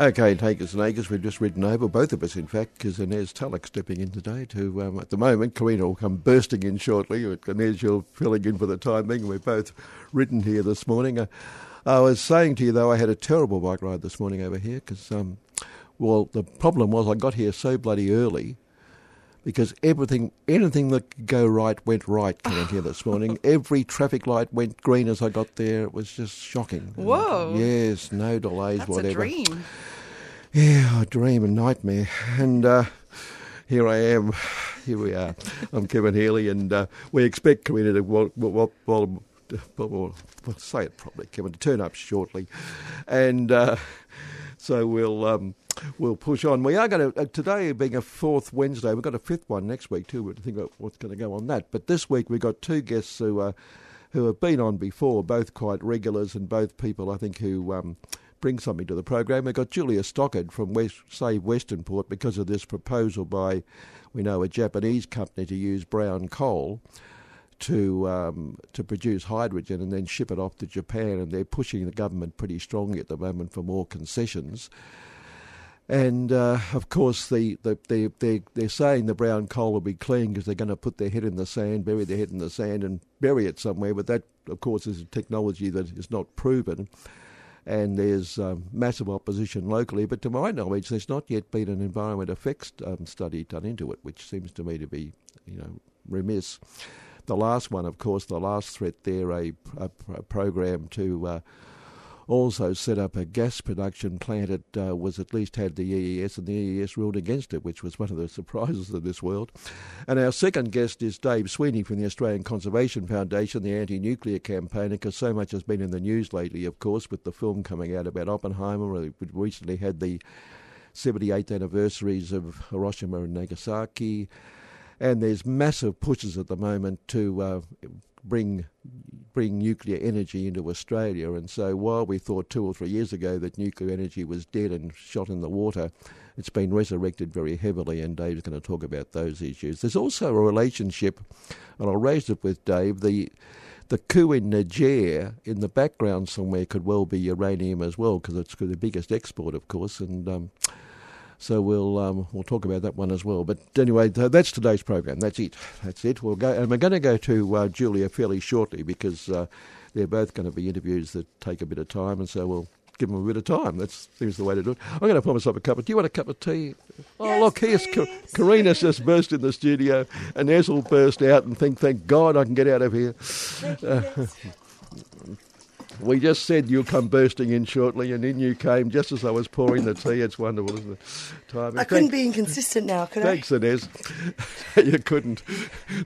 Okay, takers and acres, we've just ridden over, both of us in fact, because Inez Tullock stepping in today to, um, at the moment, Karina will come bursting in shortly, Inez, you're filling in for the time being, we've both ridden here this morning. Uh, I was saying to you, though, I had a terrible bike ride this morning over here, because, um, well, the problem was I got here so bloody early, because everything, anything that could go right went right coming here this morning. Every traffic light went green as I got there. It was just shocking. Whoa. Yes, no delays, That's whatever. a dream. Yeah, a dream, a nightmare. And uh, here I am. Here we are. I'm Kevin Healy, and uh, we expect Karina to, well, well, well, well, say it properly, Kevin, to turn up shortly. And uh, so we'll. Um, We'll push on. We are going to, uh, today being a fourth Wednesday, we've got a fifth one next week too, but I think about what's going to go on that. But this week we've got two guests who, uh, who have been on before, both quite regulars and both people I think who um, bring something to the program. We've got Julia Stockigt from West, Save Westernport because of this proposal by, we know, a Japanese company to use brown coal to um, to produce hydrogen and then ship it off to Japan, and they're pushing the government pretty strongly at the moment for more concessions. And uh, of course, the, the, they, they, they're saying the brown coal will be clean because they're going to put their head in the sand, bury their head in the sand, and bury it somewhere. But that, of course, is a technology that is not proven. And there's um, massive opposition locally. But to my knowledge, there's not yet been an environment effects um, study done into it, which seems to me to be, you know, remiss. The last one, of course, the last threat there, a, a, a program to uh, also set up a gas production plant. It uh, was at least had the EES, and the EES ruled against it, which was one of the surprises of this world. And our second guest is Dave Sweeney from the Australian Conservation Foundation, the anti-nuclear campaigner, because so much has been in the news lately, of course, with the film coming out about Oppenheimer. We recently had the 78th anniversaries of Hiroshima and Nagasaki. And there's massive pushes at the moment to uh, bring bring nuclear energy into Australia. And so while we thought two or three years ago that nuclear energy was dead and shot in the water, it's been resurrected very heavily, and Dave's going to talk about those issues. There's also a relationship, and I'll raise it with Dave, the the coup in Niger in the background somewhere could well be uranium as well, because it's the biggest export, of course, and um, so we'll um, we'll talk about that one as well. But anyway, th- that's today's program. That's it. That's it. We'll go, and we're going to go to uh, Julia fairly shortly because uh, they're both going to be interviews that take a bit of time, and so we'll give them a bit of time. That seems the way to do it. I'm going to pour myself a cup of. Do you want a cup of tea? Oh, Yes, look, here's please. Karina's just burst in the studio, and Ez will burst out and think, "Thank God I can get out of here." We just said you'll come bursting in shortly, and in you came just as I was pouring the tea. It's wonderful, isn't it? Timing. I couldn't be inconsistent now, could I? Thanks, Inez. you couldn't.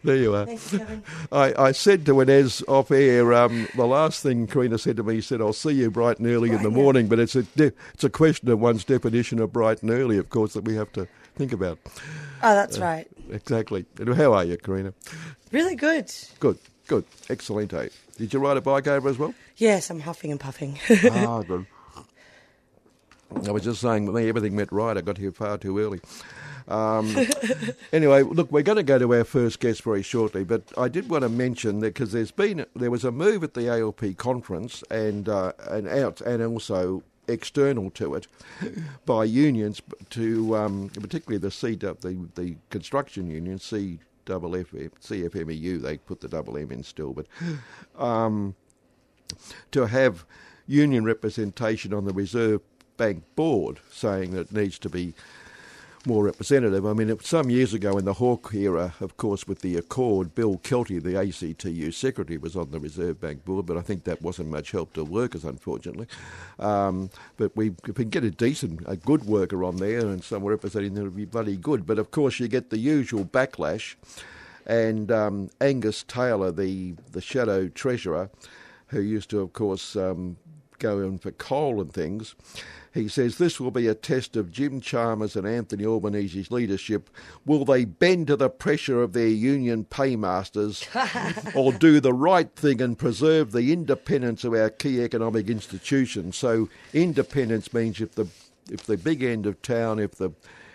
There you are. I? Thanks, Kevin. I, I said to Inez off air, um, the last thing Karina said to me, she said, I'll see you bright and early in the morning, but it's a, de- it's a question of one's definition of bright and early, of course, that we have to think about. Oh, that's right. Exactly. How are you, Karina? Really good. Good, good. Excellent. eh? Did you ride a bike over as well? Yes, I'm huffing and puffing. ah, good. I was just saying, me, everything went right. I got here far too early. Um, anyway, look, we're going to go to our first guest very shortly, but I did want to mention that because there's been there was a move at the ALP conference and uh, and out and also external to it by unions to um, particularly the C the the construction union C double F CFMEU they put the double M in still, but um, to have union representation on the Reserve Bank board, saying that it needs to be more representative. I mean, some years ago in the Hawke era, of course, with the Accord, Bill Kelty, the ACTU secretary, was on the Reserve Bank board, but I think that wasn't much help to workers, unfortunately. Um, but we, if we get a decent, a good worker on there and someone representing them, it would be bloody good. But of course, you get the usual backlash. And um, Angus Taylor, the, the shadow treasurer, who used to, of course, um, go in for coal and things. He says this will be a test of Jim Chalmers and Anthony Albanese's leadership. Will they bend to the pressure of their union paymasters or do the right thing and preserve the independence of our key economic institutions? So independence means if the if the big end of town, if the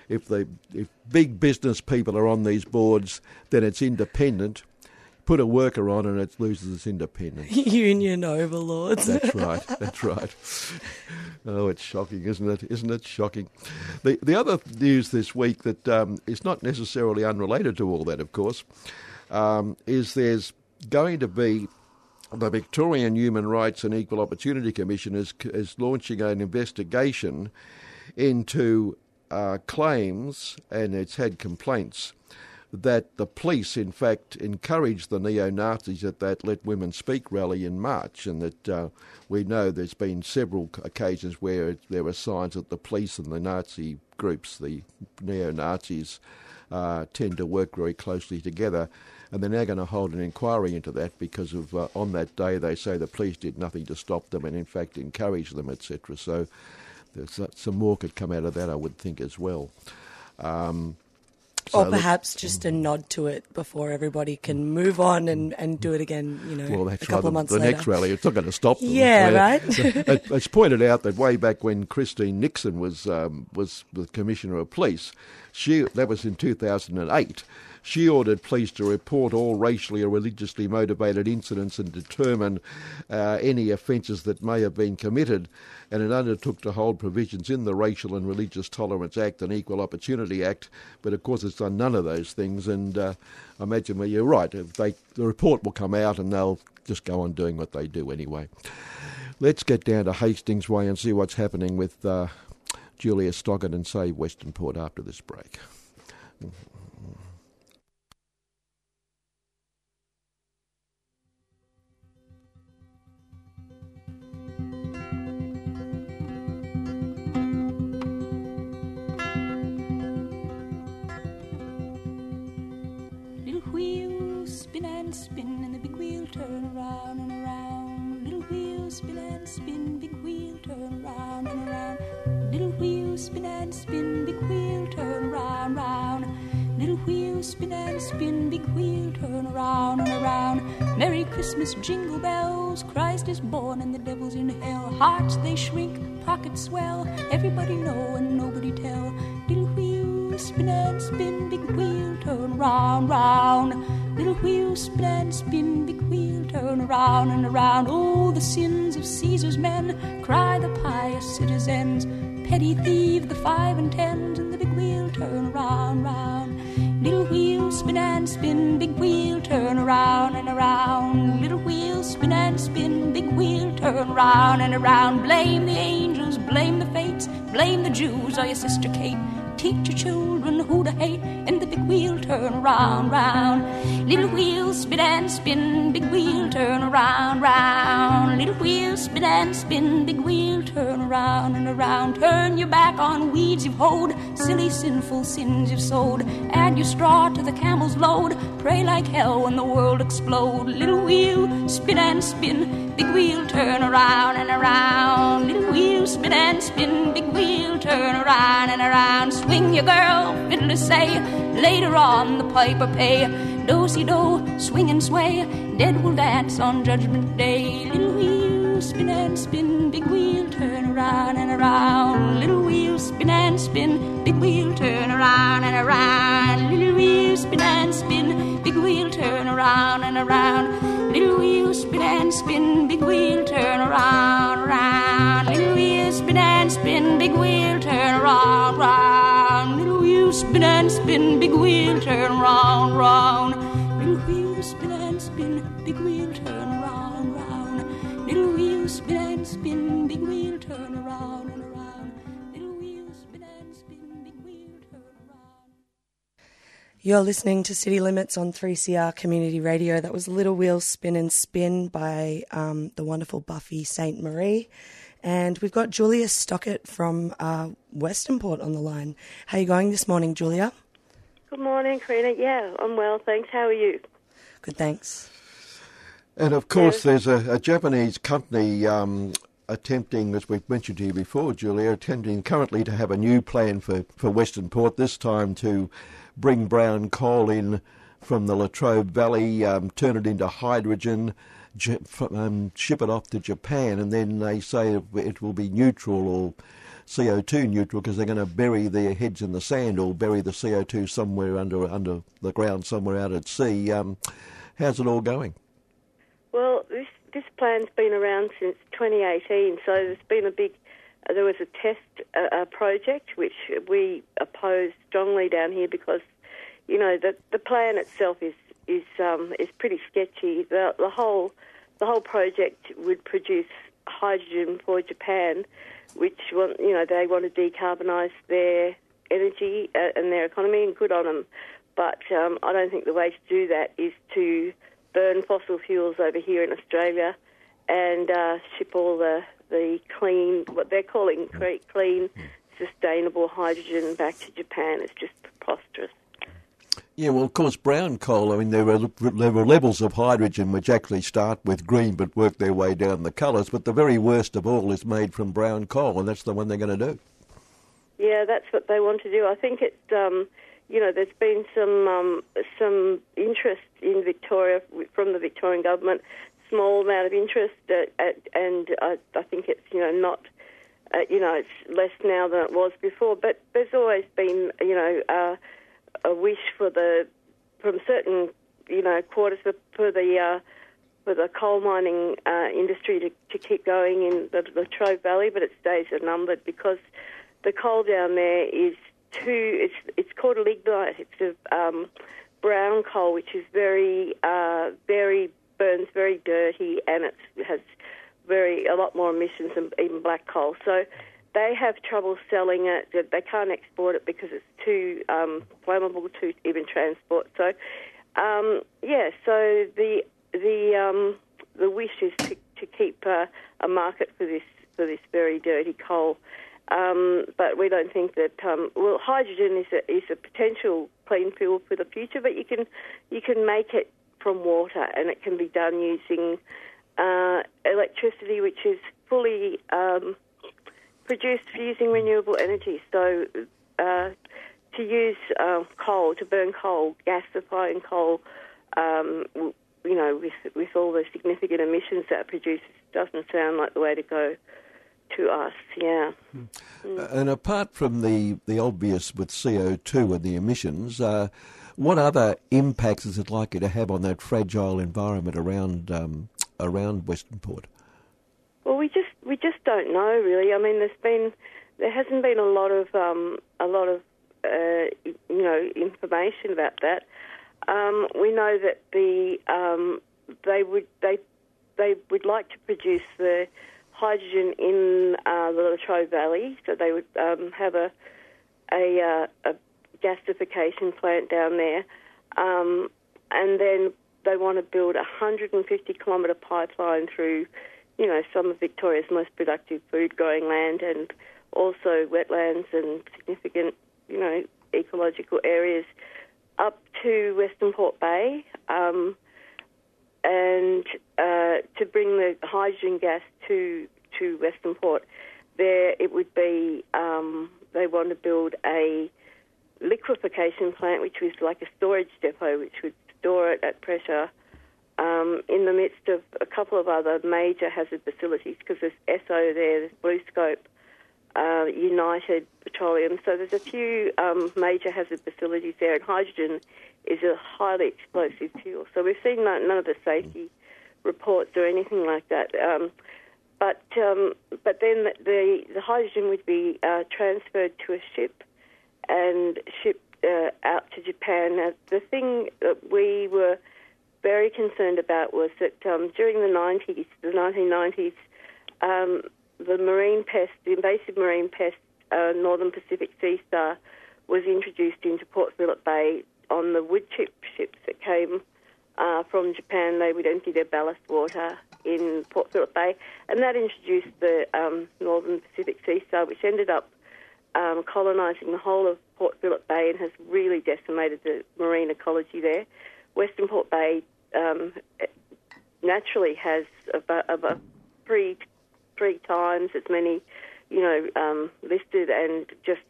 if the if big business people are on these boards, then it's independent. Put a worker on and it loses its independence. Union overlords. That's right. That's right. Oh, it's shocking, isn't it? Isn't it shocking? The the other news this week that um, is not necessarily unrelated to all that, of course, um, is there's going to be the Victorian Human Rights and Equal Opportunity Commission is is launching an investigation into uh, claims, and it's had complaints that the police, in fact, encouraged the neo Nazis at that Let Women Speak rally in March, and that uh, we know there's been several occasions where there were signs that the police and the Nazi groups, the neo Nazis, uh, tend to work very closely together. And they're now going to hold an inquiry into that because of uh, on that day they say the police did nothing to stop them and in fact encouraged them, etc. So there's, uh, some more could come out of that, I would think, as well. Um, or so look- perhaps just a nod to it before everybody can move on and, and do it again, you know, Well, a couple right. of months the later. next rally, it's not going to stop them. Yeah, right? it- it's pointed out that way back when Christine Nixon was um, was the commissioner of police, she that was in 2008. She ordered police to report all racially or religiously motivated incidents and determine uh, any offences that may have been committed, and it undertook to hold provisions in the Racial and Religious Tolerance Act and Equal Opportunity Act. But of course, it's done none of those things, and uh, I imagine well, you're right. If they, the report will come out, and they'll just go on doing what they do anyway. Let's get down to Hastings Way and see what's happening with uh, Julia Stockigt and Save Westernport after this break. Little wheel spin and spin, and the big wheel turn around and around. Little wheel spin and spin, big wheel turn around and around. Little wheel spin and spin, big wheel turn around, round. Little wheel spin and spin, big wheel turn around and around. Merry Christmas, jingle bells. Christ is born and the devil's in hell. Hearts they shrink, pockets swell. Everybody know and nobody tell. Little wheel spin and spin, big wheel turn round, round. Around and around. Oh, the sins of Caesar's men, cry the pious citizens. Petty thief, the five and tens, and the big wheel turn round, round. Little wheel spin and spin, big wheel turn around and around. Little wheel spin and spin, big wheel turn round and around. Blame the angels, blame the fates, blame the Jews or your sister Kate. Teach your children who to hate, and the big wheel turn round, round. Little wheel spin and spin, big wheel turn around, round. Little wheel spin and spin, big wheel turn around and around. Turn your back on weeds you've hoed, silly sinful sins you've sowed. Add your straw to the camel's load. Pray like hell when the world explode. Little wheel spin and spin, big wheel turn around and around. Little wheel spin and spin, big wheel turn around and around. Swing your girl, fiddler say. Later on the piper pay. Do si do, swing and sway. Dead will dance on Judgment Day. Little wheel spin and spin, big wheel turn around and around. Little wheel spin and spin, big wheel turn around and around. Little wheel spin and spin, big wheel turn around and around. Little wheel spin and spin, big wheel turn around, and spin, big wheel turn round, round. Little wheel spin and spin, big wheel turn around, round. Little wheel spin and spin, big wheel turn around and around. Little wheel spin and spin, big wheel turn. You're listening to City Limits on 3CR Community Radio. That was Little Wheels Spin and Spin by um, the wonderful Buffy Sainte-Marie. And we've got Julia Stockigt from uh, Westernport on the line. How are you going this morning, Julia? Good morning, Karina. Yeah, I'm well, thanks. How are you? Good, thanks. And of course, there's a, a Japanese company um, attempting, as we've mentioned to you before, Julia, attempting currently to have a new plan for, for Western Port, this time to bring brown coal in from the Latrobe Valley, um, turn it into hydrogen, j- f- um, ship it off to Japan, and then they say it will be neutral or CO2 neutral because they're going to bury their heads in the sand or bury the CO2 somewhere under under the ground, somewhere out at sea. Um, how's it all going? Well, this this plan's been around since 2018, so there's been a big. Uh, there was a test uh, project which we opposed strongly down here because, you know, the the plan itself is is um, is pretty sketchy. The the whole the whole project would produce hydrogen for Japan, which want you know they want to decarbonise their energy uh, and their economy, and good on them. But um, I don't think the way to do that is to burn fossil fuels over here in Australia and uh, ship all the, the clean, what they're calling clean, sustainable hydrogen back to Japan. It's just preposterous. Yeah, well, of course, brown coal. I mean, there are there are levels of hydrogen which actually start with green but work their way down the colours. But the very worst of all is made from brown coal, and that's the one they're going to do. Yeah, that's what they want to do. I think it's, um, you know, there's been some um, some interest in Victoria from the Victorian government, small amount of interest, uh, at, and I, I think it's, you know, not, uh, you know, it's less now than it was before. But there's always been, you know, uh, a wish for the from certain, you know, quarters for, for the uh, for the coal mining uh, industry to, to keep going in the Latrobe Valley, but its days are numbered because the coal down there is too. It's it's called a lignite. It's a um, brown coal, which is very uh, very burns very dirty, and it has very a lot more emissions than even black coal. So they have trouble selling it. They can't export it because it's too um, flammable to even transport. So um, yeah, so the the um, the wish is to, to keep uh, a market for this for this very dirty coal. Um, but we don't think that um, well, hydrogen is a, is a potential clean fuel for the future. But you can you can make it from water, and it can be done using uh, electricity, which is fully um, produced using renewable energy. So uh, to use uh, coal, to burn coal, gasifying coal, um, you know, with with all the significant emissions that it produces, doesn't sound like the way to go to us. Yeah. And apart from the, the obvious with CO2 and the emissions, uh, what other impacts is it likely to have on that fragile environment around um, around Western Port? Well, we just we just don't know really. I mean, there's been there hasn't been a lot of um, a lot of uh, you know information about that. Um, we know that the um, they would they they would like to produce the hydrogen in uh, the Latrobe Valley, so they would um, have a a, uh, a gasification plant down there, um, and then they want to build a 150 kilometre pipeline through, you know, some of Victoria's most productive food growing land and also wetlands and significant, you know, ecological areas up to Western Port Bay. Um, and uh, to bring the hydrogen gas to to Western Port, there it would be. Um, they want to build a liquefaction plant, which was like a storage depot, which would store it at pressure um, in the midst of a couple of other major hazard facilities, because there's Esso there, there's BlueScope, uh, United Petroleum. So there's a few um, major hazard facilities there, and hydrogen is a highly explosive fuel. So we've seen none, none of the safety reports or anything like that. Um, but um, but then the the hydrogen would be uh, transferred to a ship and shipped uh, out to Japan. The thing that we were very concerned about was that um, during the 90s, the 1990s, um, the marine pest, the invasive marine pest, uh, Northern Pacific Sea Star, was introduced into Port Phillip Bay on the wood chip ships that came uh, from Japan. They would empty their ballast water in Port Phillip Bay, and that introduced the um, Northern Pacific Sea Star, which ended up um, colonising the whole of Port Phillip Bay and has really decimated the marine ecology there. Western Port Bay um, naturally has about, about three three times as many, you know, um, listed and just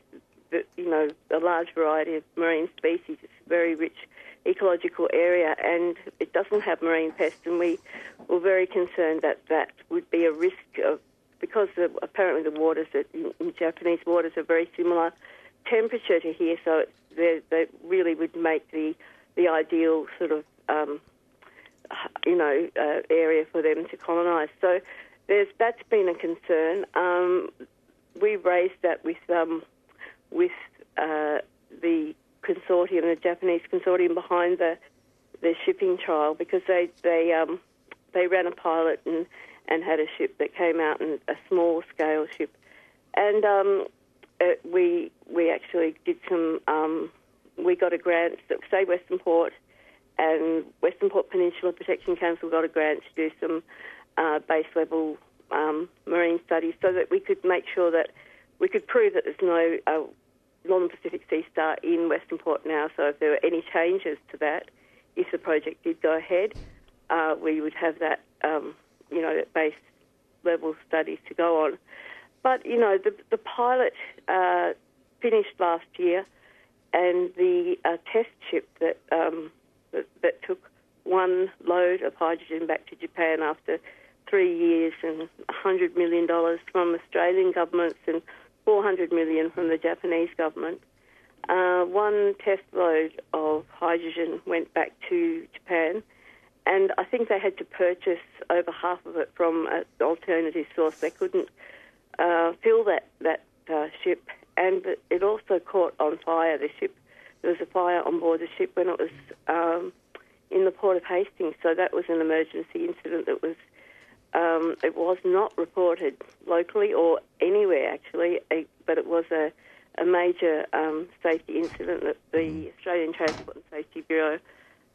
you know a large variety of marine species. It's a very rich ecological area, and it doesn't have marine pests. And we were very concerned that that would be a risk of because the, apparently the waters that in, Japanese waters are very similar temperature to here, so it's, they, they really would make the the ideal sort of um, you know uh, area for them to colonise. So that's been a concern. Um, we raised that with um, with uh, the consortium, the Japanese consortium behind the the shipping trial, because they they um, they ran a pilot and and had a ship that came out and a small scale ship, and um, it, we we actually did some. We got a grant say Western Port and Western Port Peninsula Protection Council got a grant to do some uh, base level um, marine studies so that we could make sure that we could prove that there's no uh, Northern Pacific Sea Star in Western Port now. So if there were any changes to that, if the project did go ahead, uh, we would have that, um, you know, that base level studies to go on. But you know, the the pilot uh, finished last year, and the uh, test ship that, um, that that took one load of hydrogen back to Japan after three years and $100 million from Australian governments and 400 million from the Japanese government. Uh, one test load of hydrogen went back to Japan, and I think they had to purchase over half of it from an alternative source. They couldn't uh, fill that that uh, ship, and it also caught on fire. The ship there was a fire on board the ship when it was um, in the port of Hastings, so that was an emergency incident that was um, it was not reported locally or anywhere actually, but it was a, a major um, safety incident that the Australian Transport and Safety Bureau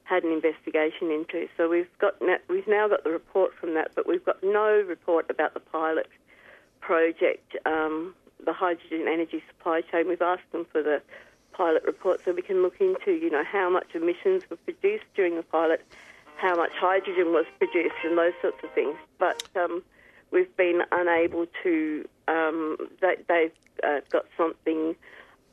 had an investigation into. So we've got we've now got the report from that, but we've got no report about the pilot project, um, the hydrogen energy supply chain. We've asked them for the pilot report so we can look into, you know, how much emissions were produced during the pilot, how much hydrogen was produced, and those sorts of things. But um, we've been unable to. Um, they, they've uh, got something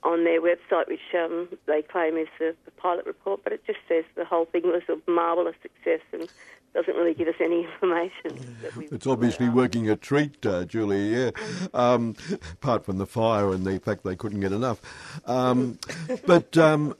on their website which um, they claim is the, the pilot report, but it just says the whole thing was a marvellous success and doesn't really give us any information. It's obviously working a treat, uh, Julia, yeah. Um, apart from the fire and the fact they couldn't get enough. Um, but um,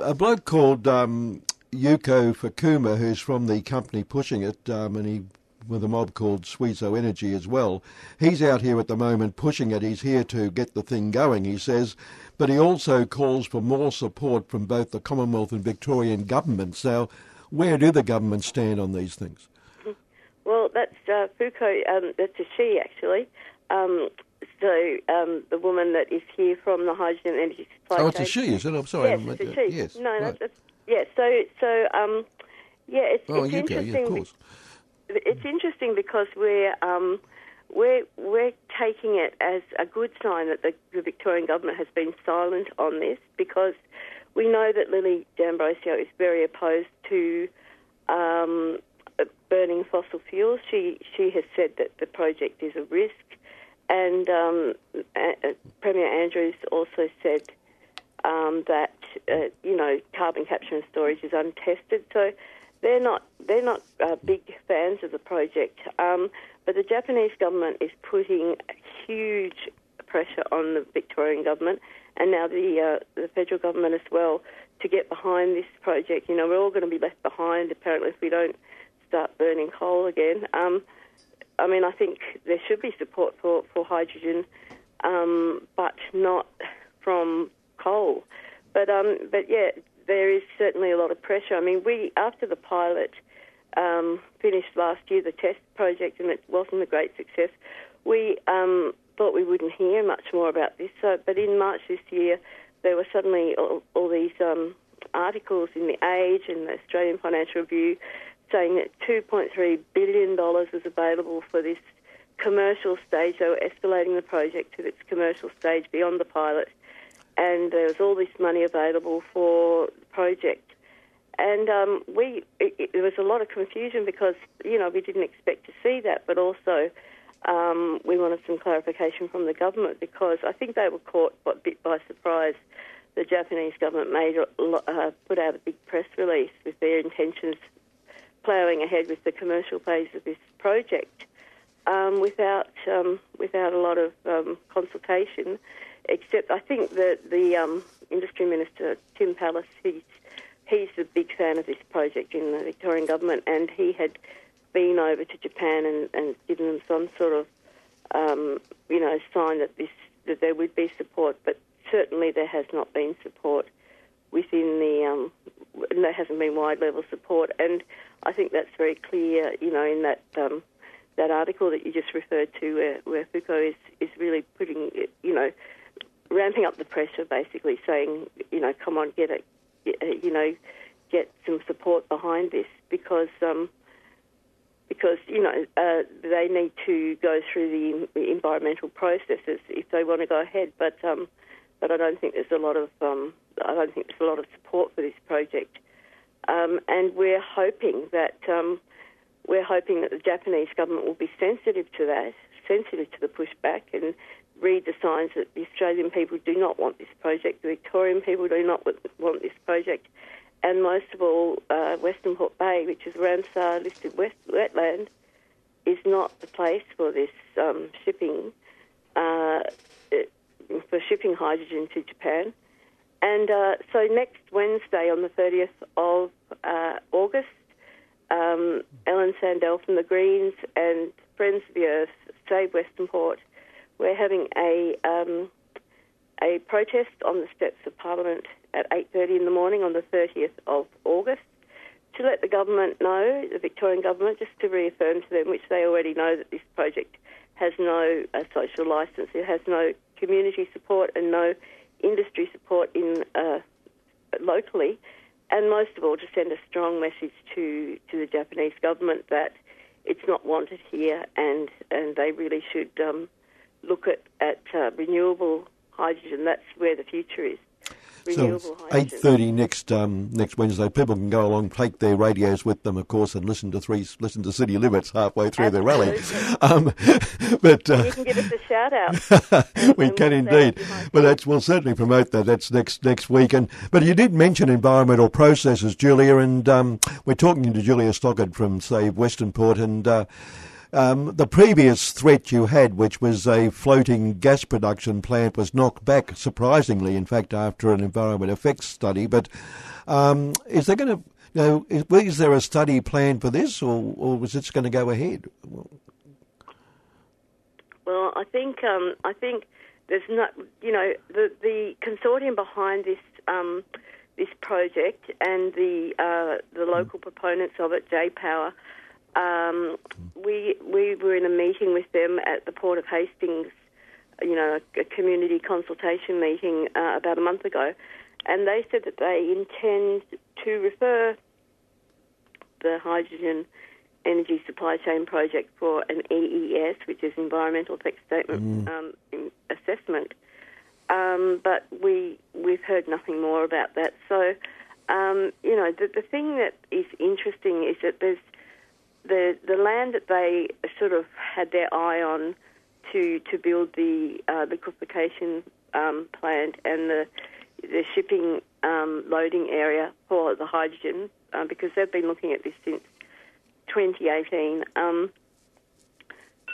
a bloke called um, Yuko Fakuma, who's from the company pushing it, um, and he with a mob called Suiso Energy as well. He's out here at the moment pushing it. He's here to get the thing going, he says. But he also calls for more support from both the Commonwealth and Victorian governments. Now, where do the governments stand on these things? Well, that's uh, Foucault. Um, that's a she, actually. Um, so um, the woman that is here from the hydrogen energy supply Oh, it's a she, is it? I'm sorry. Yes, I meant it's a she. Yes. no, right. that's, yeah. So so um, yeah, it's, Oh, it's you go, interesting. yeah, of course. It's interesting because we're um, we're we're taking it as a good sign that the, the Victorian government has been silent on this because we know that Lily D'Ambrosio is very opposed to um, burning fossil fuels. She she has said that the project is a risk, and um, a- Premier Andrews also said um, that uh, you know carbon capture and storage is untested. So they're not they're not uh, big fans of the project. Um, but the Japanese government is putting huge pressure on the Victorian government and now the uh, the federal government as well to get behind this project. You know, we're all going to be left behind apparently if we don't start burning coal again. Um, I mean, I think there should be support for, for hydrogen, um, but not from coal. But um, but yeah, there is certainly a lot of pressure. I mean, we after the pilot um, finished last year, the test project, and it wasn't a great success. We um, thought we wouldn't hear much more about this. So, but in March this year, there were suddenly all, all these um, articles in the Age and the Australian Financial Review saying that 2.3 billion dollars was available for this commercial stage. They were escalating the project to its commercial stage beyond the pilot, and there was all this money available for the project. and um, we it, it, there was a lot of confusion because you know we didn't expect to see that, but also um, we wanted some clarification from the government because I think they were caught a bit by surprise. The Japanese government made uh, put out a big press release with their intentions ploughing ahead with the commercial phase of this project um, without um, without a lot of um, consultation. Except, I think that the um, industry minister Tim Pallas, he's he's a big fan of this project in the Victorian government, and he had been over to Japan and, and given them some sort of um, you know sign that this that there would be support, but certainly there has not been support within the um, there hasn't been wide level support, and I think that's very clear. You know, in that um, that article that you just referred to, where, where Foucault is is really putting, you know, ramping up the pressure, basically saying, you know, come on, get it, you know, get some support behind this because. Um, because you know uh, they need to go through the environmental processes if they want to go ahead. But um, but I don't think there's a lot of um, I don't think there's a lot of support for this project. Um, and we're hoping that um, we're hoping that the Japanese government will be sensitive to that, sensitive to the pushback, and read the signs that the Australian people do not want this project, the Victorian people do not want this project, and most of all, uh, Western Port Bay, which is Ramsar listed west, wetland, is not the place for this um, shipping uh, for shipping hydrogen to Japan. And uh, so next Wednesday, on the 30th of uh, August, um, Ellen Sandell from the Greens and Friends of the Earth, Save Westernport, we're having a um, a protest on the steps of Parliament at 8:30 in the morning on the 30th of August to let the government know, the Victorian government, just to reaffirm to them, which they already know, that this project has no uh, social licence, it has no community support and no industry support in uh, locally, and most of all to send a strong message to to the Japanese government that it's not wanted here, and and they really should um, look at at uh, renewable hydrogen. That's where the future is so eight thirty next um, next Wednesday. People can go along, take their radios with them, of course, and listen to three listen to City Limits halfway through Absolutely. their rally. Um, but uh, you can give us a shout out. we can indeed. But that's we'll certainly promote that. That's next next week. And but you did mention environmental processes, Julia, and um, we're talking to Julia Stockigt from Save Westernport, and. Uh, um, the previous threat you had, which was a floating gas production plant, was knocked back surprisingly, in fact, after an environment effects study. But um, is there going to you know, is, is, there a study planned for this, or, or was this going to go ahead? Well, I think um, I think there's not, you know, the the consortium behind this um, this project and the uh, the local mm. proponents of it, J Power, um, we we were in a meeting with them at the Port of Hastings, you know, a, a community consultation meeting uh, about a month ago, and they said that they intend to refer the hydrogen energy supply chain project for an EES, which is environmental effect statement mm. um, assessment. Um, but we we've heard nothing more about that. So, um, you know, the, the thing that is interesting is that there's the the land that they sort of had their eye on to to build the uh, liquefaction um, plant and the the shipping um, loading area for the hydrogen uh, because they've been looking at this since 2018. Um,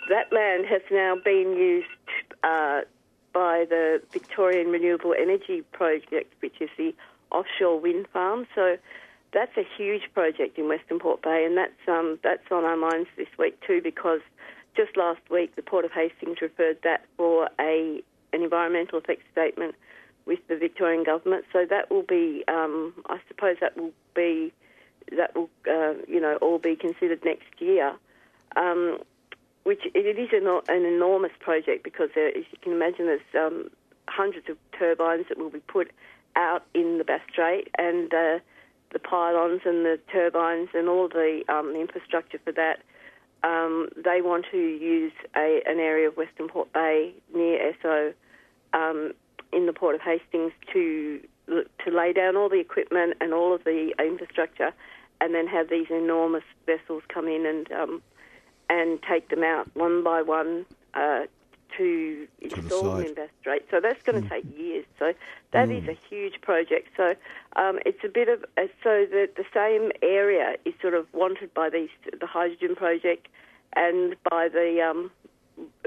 that land has now been used uh, by the Victorian Renewable Energy Project, which is the offshore wind farm. So that's a huge project in Western Port Bay, and that's um, that's on our minds this week too because just last week the Port of Hastings referred that for a an environmental effect statement with the Victorian government. So that will be, um, I suppose, that will be that will uh, you know all be considered next year. Um, which it is an, an, enormous project because there, as you can imagine, there's um, hundreds of turbines that will be put out in the Bass Strait and uh, the pylons and the turbines and all the um, infrastructure for that. Um, they want to use a, an area of Western Port Bay near Esso um, in the port of Hastings to to lay down all the equipment and all of the infrastructure, and then have these enormous vessels come in and um, and take them out one by one uh, to install in So that's going to take years. So that is a huge project. So um, it's a bit of uh, so that the same area is sort of wanted by these the hydrogen project and by the um,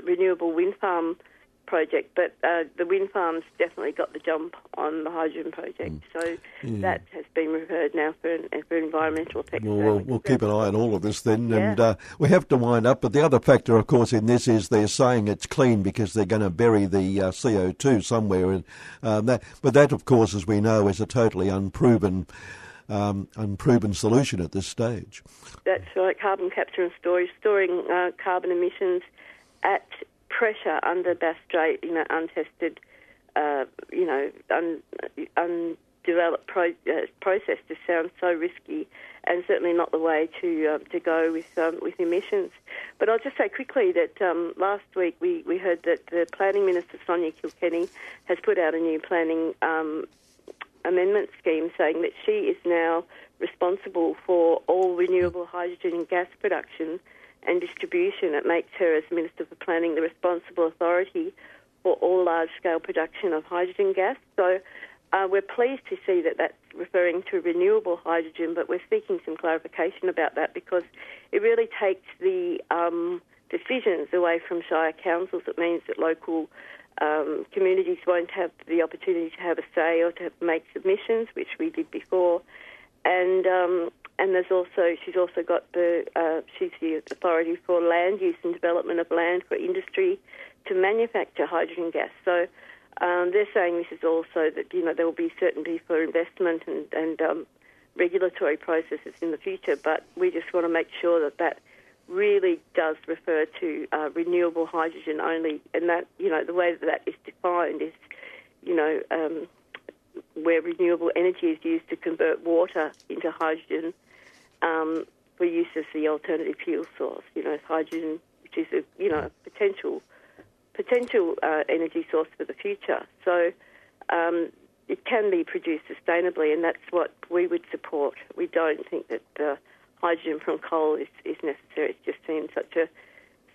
renewable wind farm project, but uh, the wind farms definitely got the jump on the hydrogen project. So that has been referred now for, for environmental tech. Well, we'll, we'll keep an eye on all of this then, Yeah. and uh, we have to wind up. But the other factor, of course, in this is they're saying it's clean because they're going to bury the uh, CO2 somewhere. And um, that, but that, of course, as we know, is a totally unproven, um, unproven solution at this stage. That's right, carbon capture and storage, storing uh, carbon emissions at pressure under Bass Strait, you know, untested, uh, you know, un, undeveloped pro, uh, process just sounds so risky and certainly not the way to uh, to go with um, with emissions. But I'll just say quickly that um, last week we, we heard that the Planning Minister Sonya Kilkenny has put out a new planning um, amendment scheme saying that she is now responsible for all renewable hydrogen and gas production and distribution. It makes her, as Minister for Planning, the responsible authority for all large-scale production of hydrogen gas. So uh, we're pleased to see that that's referring to renewable hydrogen, but we're seeking some clarification about that because it really takes the um, decisions away from Shire councils. It means that local um, communities won't have the opportunity to have a say or to make submissions, which we did before. And um, and there's also she's also got the uh, she's the authority for land use and development of land for industry to manufacture hydrogen gas. So um, they're saying this is also that you know there will be certainty for investment and and um, regulatory processes in the future, but we just want to make sure that that really does refer to uh, renewable hydrogen only, and that you know the way that that is defined is you know. Um, where renewable energy is used to convert water into hydrogen um, for use as the alternative fuel source. You know, hydrogen, which is a you know a potential potential uh, energy source for the future. So um, it can be produced sustainably, and that's what we would support. We don't think that uh, hydrogen from coal is, is necessary. It just seems such a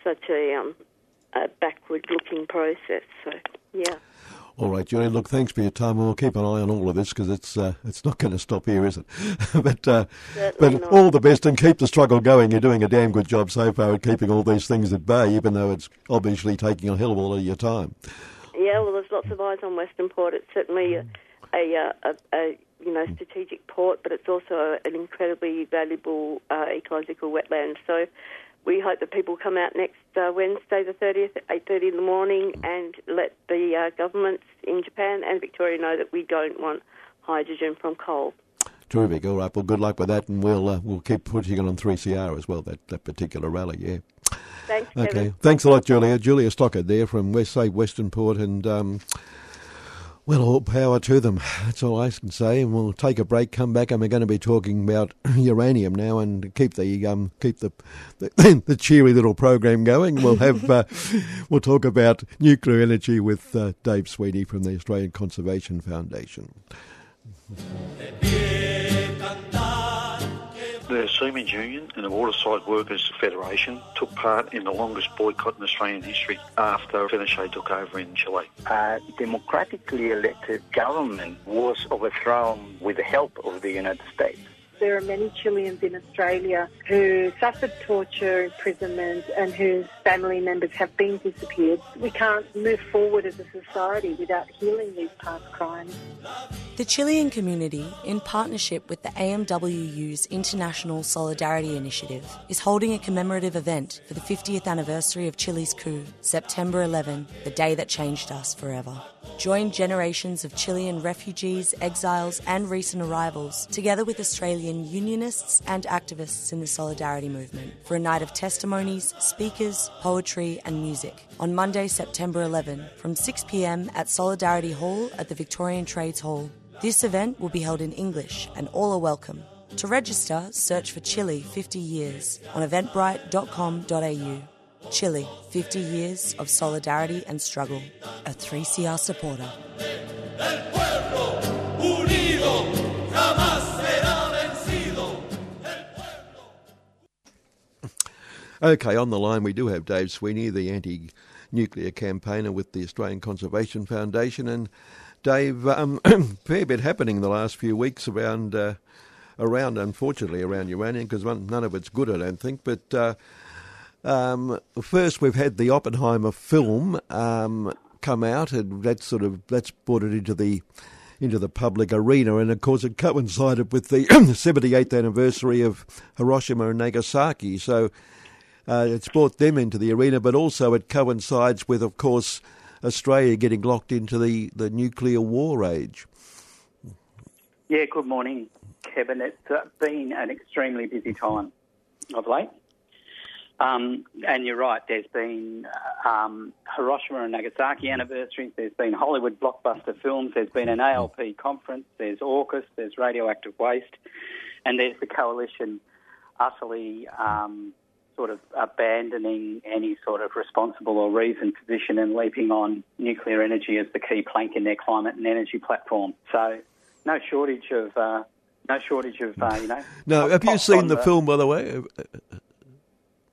such a, um, a backward-looking process. So yeah. All right, Julian. Look, thanks for your time. We'll keep an eye on all of this because it's uh, it's not going to stop here, is it? but uh, but not. all the best and keep the struggle going. You're doing a damn good job so far at keeping all these things at bay, even though it's obviously taking a hell of a lot of your time. Yeah, well, there's lots of eyes on Western Port. It's certainly a, a, a, a you know strategic port, but it's also an incredibly valuable uh, ecological wetland. So we hope that people come out next uh, Wednesday, the 30th, at 8:30 in the morning, and let the uh, governments in Japan and Victoria know that we don't want hydrogen from coal. Terrific. All right. Well, good luck with that, and we'll uh, we'll keep putting it on 3CR as well. That that particular rally. Yeah. Thanks, Kevin. Okay. Thanks a lot, Julia. Julia Stockigt there from West Say Western Port, and um, well, all power to them. That's all I can say. And we'll take a break, come back, and we're going to be talking about uranium now, and keep the um, keep the, the the cheery little program going. We'll have uh, we'll talk about nuclear energy with uh, Dave Sweeney from the Australian Conservation Foundation. The Seamen's Union and the Waterside Workers Federation took part in the longest boycott in Australian history after Pinochet took over in Chile. a democratically elected government was overthrown with the help of the United States. There are many Chileans in Australia who suffered torture, imprisonment, and whose family members have been disappeared. We can't move forward as a society without healing these past crimes. The Chilean community, in partnership with the AMWU's International Solidarity Initiative, is holding a commemorative event for the 50th anniversary of Chile's coup, September 11, the day that changed us forever. Join generations of Chilean refugees, exiles, and recent arrivals, together with Australian unionists and activists in the Solidarity movement, for a night of testimonies, speakers, poetry, and music on Monday, September 11, from 6pm at Solidarity Hall at the Victorian Trades Hall. This event will be held in English and all are welcome. To register, search for Chile 50 Years on eventbrite.com.au. Chile 50 Years of Solidarity and Struggle. A 3CR supporter. Okay, on the line we do have Dave Sweeney, the anti-nuclear campaigner with the Australian Conservation Foundation, and Dave, um, fair bit happening the last few weeks around, uh, around unfortunately around uranium because none of it's good, I don't think. But uh, um, first, we've had the Oppenheimer film um, come out, and that's sort of that's brought it into the into the public arena, and of course it coincided with the 78th anniversary of Hiroshima and Nagasaki. So uh, it's brought them into the arena, but also it coincides with, of course, Australia getting locked into the, the nuclear war age. Yeah, good morning, Kevin. It's uh, been an extremely busy time of late. Um, and you're right, there's been um, Hiroshima and Nagasaki anniversaries, there's been Hollywood blockbuster films, there's been an ALP conference, there's AUKUS, there's radioactive waste, and there's the coalition utterly um, sort of abandoning any sort of responsible or reasoned position and leaping on nuclear energy as the key plank in their climate and energy platform. So, no shortage of. Uh, no shortage of, uh, you know. No, have you seen the, the film, by the way?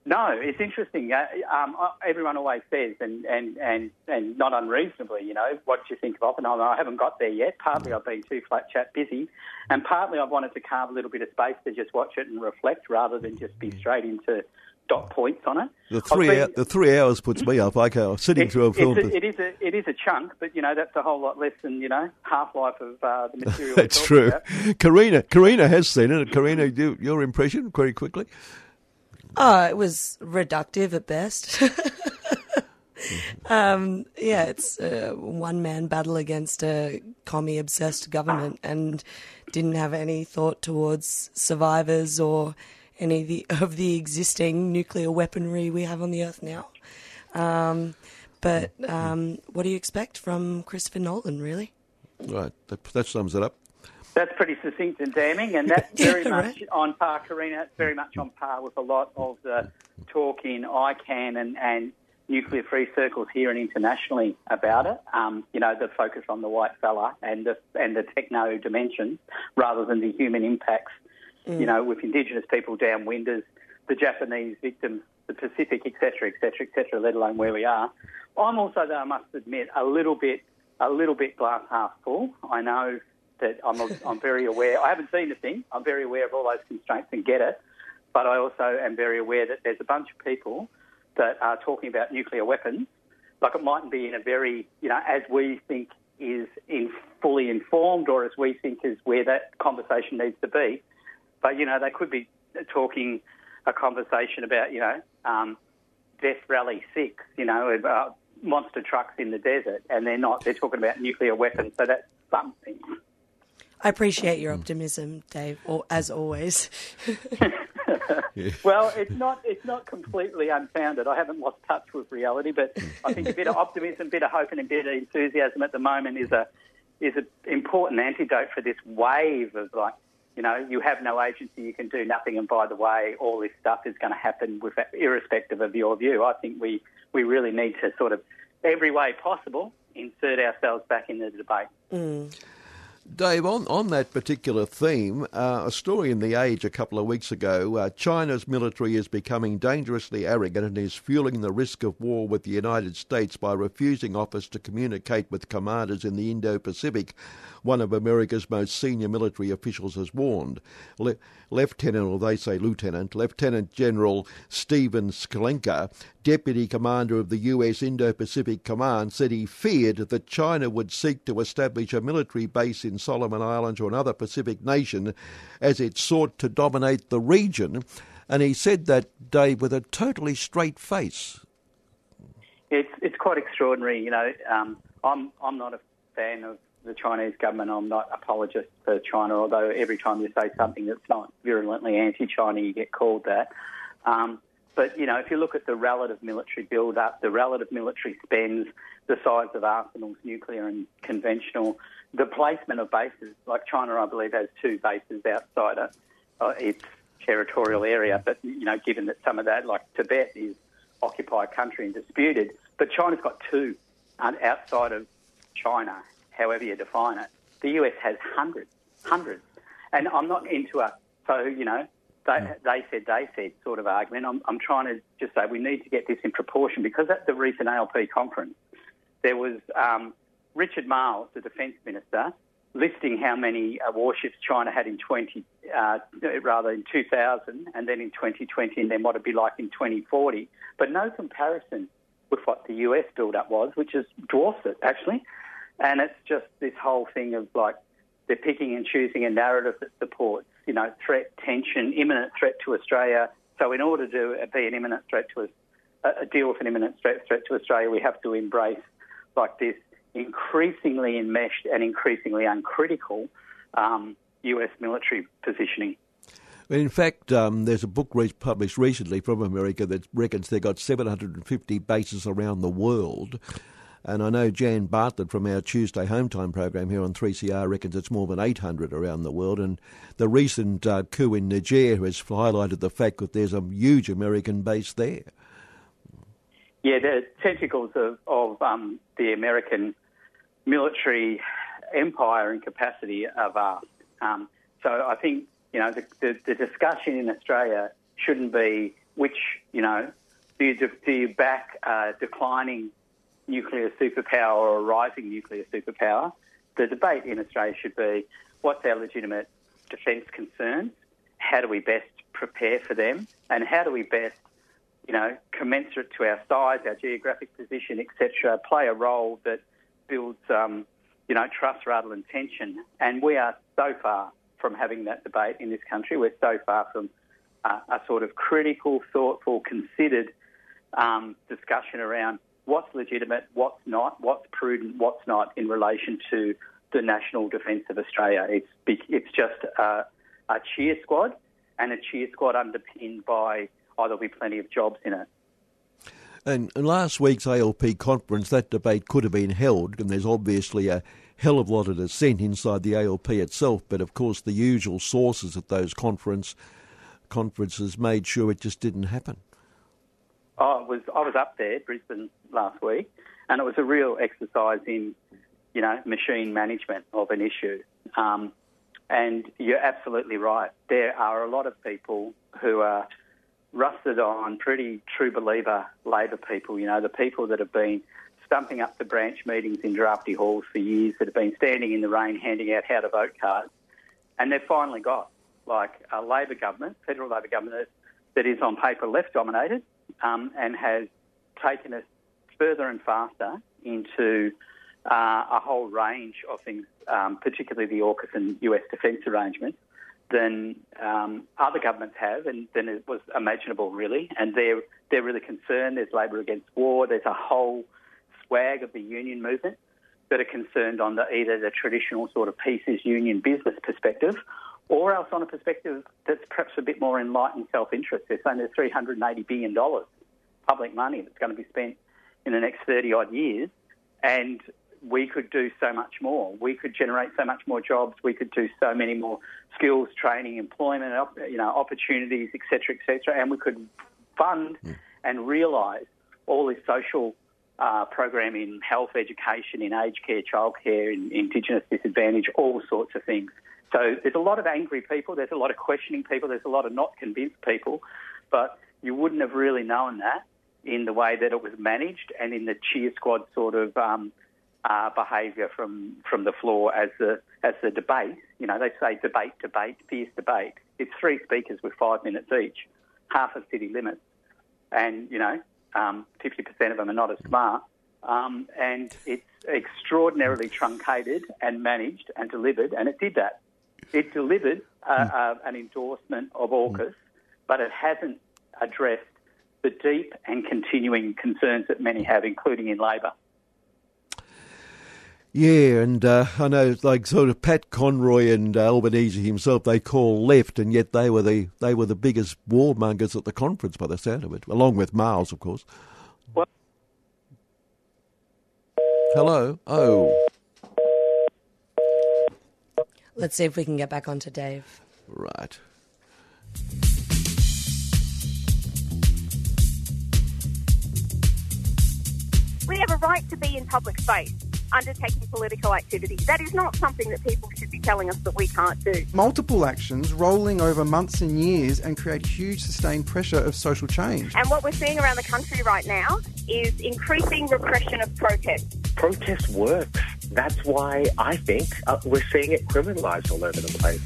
No, it's interesting. Uh, um, everyone always says, and, and, and, and not unreasonably, you know, what do you think of Oppenheimer? I haven't got there yet. Partly I've been too flat chat busy, and partly I've wanted to carve a little bit of space to just watch it and reflect rather than just be straight into dot points on it. The three been, the three hours puts me up. Okay, I go sitting it, through a film. A, it is a it is a chunk, but you know that's a whole lot less than you know half life of uh, the material. that's true. About. Karina Karina has seen it. Karina, you, your impression very quickly. Oh, it was reductive at best. um, yeah, it's a one man battle against a commie obsessed government and didn't have any thought towards survivors or any of the, of the existing nuclear weaponry we have on the earth now. Um, but um, what do you expect from Christopher Nolan, really? Right, that, that sums it up. That's pretty succinct and damning, and that's very Yeah, much right. on par, Karina. It's very much on par with a lot of the talk in ICAN and, and nuclear free circles here and internationally about it. Um, you know, the focus on the white fella and the and the techno dimensions rather than the human impacts. Mm. You know, with Indigenous people downwinders, the Japanese victims, the Pacific, etc., etc., etc. Let alone where we are. I'm also, though, I must admit, a little bit a little bit glass half full. I know that I'm, I'm very aware. I haven't seen the thing. I'm very aware of all those constraints and get it. But I also am very aware that there's a bunch of people that are talking about nuclear weapons. Like it mightn't be in a very, you know, as we think is in fully informed or as we think is where that conversation needs to be. But, you know, they could be talking a conversation about, you know, um, Death Rally 6, you know, uh, monster trucks in the desert, and they're not. They're talking about nuclear weapons, so that's something. I appreciate your optimism, Dave, or as always. Well, it's not it's not completely unfounded. I haven't lost touch with reality, but I think a bit of optimism, a bit of hope, and a bit of enthusiasm at the moment is a is an important antidote for this wave of like, you know, you have no agency, you can do nothing, and by the way, all this stuff is going to happen with irrespective of your view. I think we we really need to sort of every way possible insert ourselves back in the debate. Mm. Dave, on, on that particular theme, uh, a story in The Age a couple of weeks ago uh, China's military is becoming dangerously arrogant and is fueling the risk of war with the United States by refusing offers to communicate with commanders in the Indo Pacific, one of America's most senior military officials has warned. Le- Lieutenant, or they say Lieutenant, Lieutenant General Stephen Sklenka, Deputy Commander of the US Indo Pacific Command, said he feared that China would seek to establish a military base in Solomon Islands or another Pacific nation as it sought to dominate the region. And he said that, Dave, with a totally straight face. It's it's quite extraordinary. You know, um, I'm I'm not a fan of the Chinese government. I'm not apologist for China, although every time you say something that's not virulently anti-China, you get called that. Um, but you know, if you look at the relative military build-up, the relative military spends, the size of arsenals, nuclear and conventional, the placement of bases, like China, I believe, has two bases outside of, uh, its territorial area. But you know, given that some of that, like Tibet, is occupied country and disputed, but China's got two outside of China, however you define it. The US has hundreds, hundreds. And I'm not into a, so, you know, they, they said, they said sort of argument. I'm, I'm trying to just say we need to get this in proportion because at the recent ALP conference, there was um, Richard Marles, the defence minister, listing how many uh, warships China had in 20, uh, rather in 2000, and then in 2020, and then what it'd be like in 2040. But no comparison with what the US build-up was, which is dwarfs it actually. And it's just this whole thing of like they're picking and choosing a narrative that supports, you know, threat, tension, imminent threat to Australia. So in order to be an imminent threat to us, a deal with an imminent threat, threat to Australia, we have to embrace like this increasingly enmeshed and increasingly uncritical um, US military positioning. In fact, um, there's a book re- published recently from America that reckons they've got 750 bases around the world. And I know Jan Bartlett from our Tuesday Home Time program here on 3CR reckons it's more than 800 around the world. And the recent uh, coup in Niger has highlighted the fact that there's a huge American base there. Yeah, the tentacles of, of um, the American military empire and capacity are vast. Um, so I think you know the, the, the, discussion in Australia shouldn't be which you know do you, do you back a declining nuclear superpower or a rising nuclear superpower. The debate in Australia should be what's our legitimate defence concerns, how do we best prepare for them, and how do we best you know, commensurate to our size, our geographic position, etc., play a role that builds, um, you know, trust rather than tension. And we are so far from having that debate in this country. We're so far from uh, a sort of critical, thoughtful, considered um, discussion around what's legitimate, what's not, what's prudent, what's not in relation to the national defence of Australia. It's it's just a, a cheer squad, and a cheer squad underpinned by oh, there'll be plenty of jobs in it. And last week's ALP conference, that debate could have been held, and there's obviously a hell of a lot of dissent inside the ALP itself. But of course, the usual sources at those conference conferences made sure it just didn't happen. I was I was up there, Brisbane, last week, and it was a real exercise in, you know, machine management of an issue. Um, and you're absolutely right. There are a lot of people who are rusted on, pretty true believer Labor people, you know, the people that have been stumping up the branch meetings in drafty halls for years, that have been standing in the rain handing out how to vote cards. And they've finally got like a Labor government, federal Labor government, that is on paper left dominated um, and has taken us further and faster into uh, a whole range of things, um, particularly the AUKUS and US defence arrangements than um, other governments have, and than it was imaginable, really. And they're they're really concerned. There's Labor Against War. There's a whole swag of the union movement that are concerned on the, either the traditional sort of pieces union business perspective, or else on a perspective that's perhaps a bit more enlightened self-interest. They're saying there's 380 billion dollars public money that's going to be spent in the next 30 odd years, and we could do so much more. We could generate so much more jobs. We could do so many more skills, training, employment, you know, opportunities, etc., etc. And we could fund mm. and realise all this social uh, program in health, education, in aged care, childcare, in Indigenous disadvantage, all sorts of things. So there's a lot of angry people. There's a lot of questioning people. There's a lot of not convinced people. But you wouldn't have really known that in the way that it was managed and in the cheer squad sort of um, uh, behaviour from, from the floor as the as the debate. You know, they say debate, debate, fierce debate. It's three speakers with five minutes each, half of city limits, and you know, um, 50% of them are not as smart. Um, and it's extraordinarily truncated and managed and delivered, and it did that. It delivered uh, hmm. uh, an endorsement of AUKUS, but it hasn't addressed the deep and continuing concerns that many have, including in Labor. Yeah, and uh, I know, like sort of Pat Conroy and uh, Albanese himself, they call left, and yet they were the they were the biggest warmongers at the conference, by the sound of it, along with Miles, of course. What? Hello. Oh. Let's see if we can get back onto Dave. Right. We have a right to be in public space undertaking political activity. That is not something that people should be telling us that we can't do. Multiple actions rolling over months and years and create huge sustained pressure of social change. And what we're seeing around the country right now is increasing repression of protest. Protest works. That's why I think uh, we're seeing it criminalised all over the place.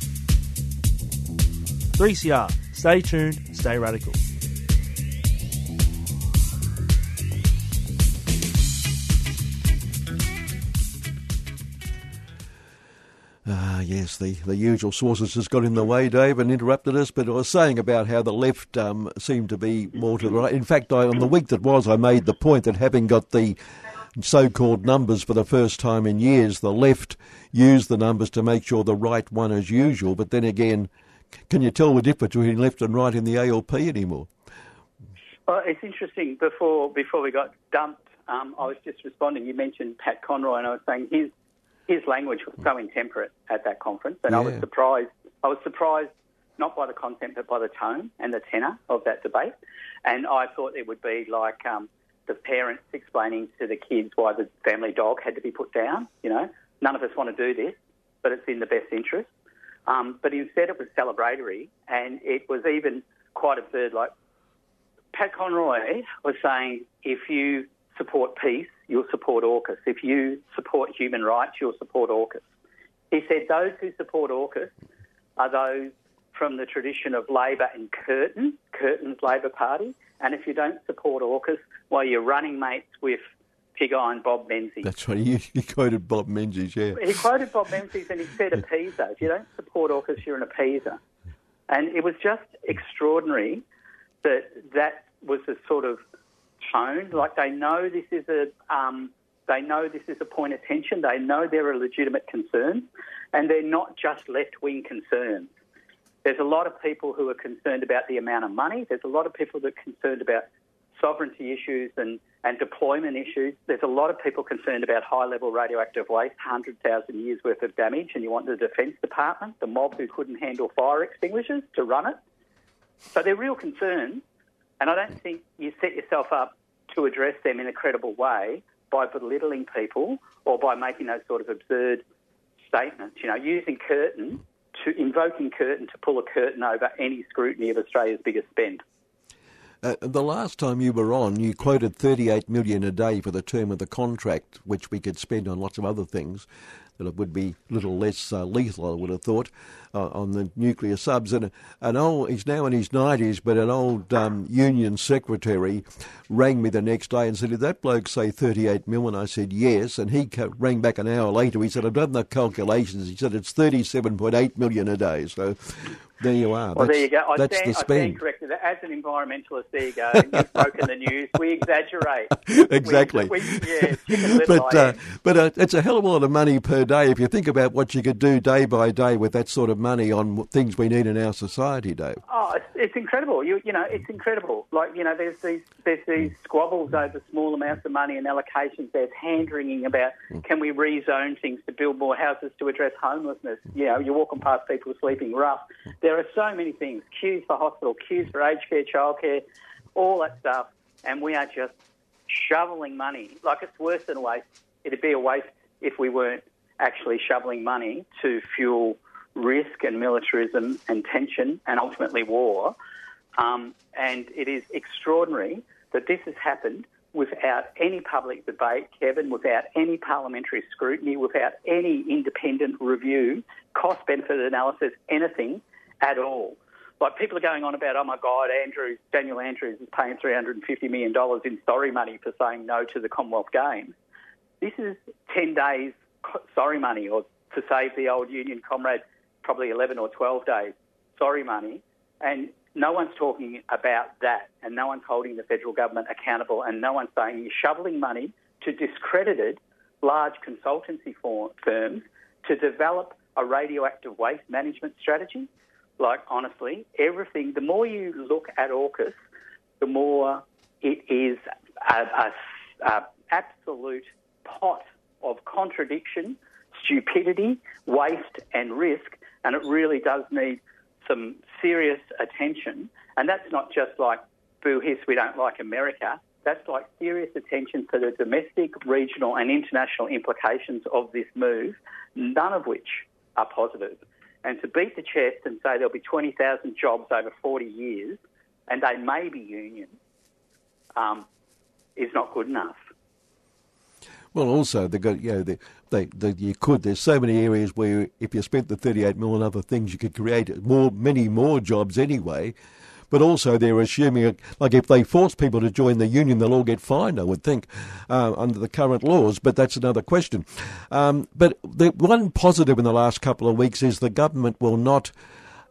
3CR. Stay tuned, stay radical. Ah, yes, the, the usual sources has got in the way, Dave, and interrupted us. But I was saying about how the left um, seemed to be more to the right. In fact, I, on the week that was, I made the point that having got the so-called numbers for the first time in years, the left used the numbers to make sure the right won as usual. But then again, can you tell the difference between left and right in the ALP anymore? Well, it's interesting. Before before we got dumped, um, I was just responding. You mentioned Pat Conroy, and I was saying his his language was so intemperate at that conference, and I was surprised. I was surprised not by the content, but by the tone and the tenor of that debate. And I thought it would be like um, the parents explaining to the kids why the family dog had to be put down. You know, none of us want to do this, but it's in the best interest. Um, but instead, it was celebratory, and it was even quite absurd. Like Pat Conroy was saying, if you support peace, you'll support AUKUS. If you support human rights, you'll support AUKUS. He said those who support AUKUS are those from the tradition of Labor and Curtin, Curtin's Labor Party. And if you don't support AUKUS, well, you're running mates with Pig Iron Bob Menzies. That's right. You, you quoted Bob Menzies, yeah. He quoted Bob Menzies and he said appeaser. If you don't support AUKUS, you're an appeaser. And it was just extraordinary that that was the sort of tone. Like they know this is a, um, they know this is a point of tension. They know there are legitimate concerns, and they're not just left-wing concerns. There's a lot of people who are concerned about the amount of money. There's a lot of people that are concerned about sovereignty issues and, and deployment issues. There's a lot of people concerned about high level radioactive waste, 100,000 years worth of damage, and you want the Defence Department, the mob who couldn't handle fire extinguishers, to run it. So they're real concerns, and I don't think you set yourself up to address them in a credible way by belittling people or by making those sort of absurd statements. You know, using Curtin to invoking Curtin to pull a curtain over any scrutiny of Australia's biggest spend. Uh, the last time you were on, you quoted 38 million a day for the term of the contract, which we could spend on lots of other things. That it would be a little less uh, lethal, I would have thought, uh, on the nuclear subs. And an old, he's now in his 90s, but an old um, union secretary rang me the next day and said, "Did that bloke say 38 mil?" And I said, "Yes." And he ca- rang back an hour later. He said, "I've done the calculations." He said, "It's 37.8 million a day." So there you are. Well, that's, there you go. I That's stand, the I spend. stand corrected. As an environmentalist, there you go. You've broken the news. We exaggerate. exactly. We, we, yeah, but uh, but uh, it's a hell of a lot of money per day if you think about what you could do day by day with that sort of money on things we need in our society, Dave. Oh, it's, it's incredible. You you know, it's incredible. Like you know, there's these there's these squabbles over small amounts of money and allocations. There's hand wringing about can we rezone things to build more houses to address homelessness. You know, you're walking past people sleeping rough. There are so many things: queues for hospital, queues for aged care, childcare, all that stuff, and we are just shoveling money. Like it's worse than a waste. It'd be a waste if we weren't actually shoveling money to fuel risk and militarism and tension and ultimately war. Um, and it is extraordinary that this has happened without any public debate, Kevin, without any parliamentary scrutiny, without any independent review, cost benefit analysis, anything at all. Like people are going on about, oh my God, Andrews, Daniel Andrews is paying $350 million in sorry money for saying no to the Commonwealth Games. This is 10 days sorry money, or to save the old union comrade, probably 11 or 12 days sorry money. And no one's talking about that, and no one's holding the federal government accountable, and no one's saying you're shoveling money to discredited large consultancy firms to develop a radioactive waste management strategy. Like, honestly, everything, the more you look at AUKUS, the more it is a, a, a absolute pot of contradiction, stupidity, waste, and risk, and it really does need some serious attention. And that's not just like, boo hiss, we don't like America. That's like serious attention to the domestic, regional, and international implications of this move, none of which are positive. And to beat the chest and say there'll be 20,000 jobs over 40 years and they may be union um, is not good enough. Well, also they got you know they, they, they you could. There's so many areas where if you spent the 38 million on other things, you could create more, many more jobs anyway. But also they're assuming like if they force people to join the union, they'll all get fined. I would think uh, under the current laws. But that's another question. Um, but the one positive in the last couple of weeks is the government will not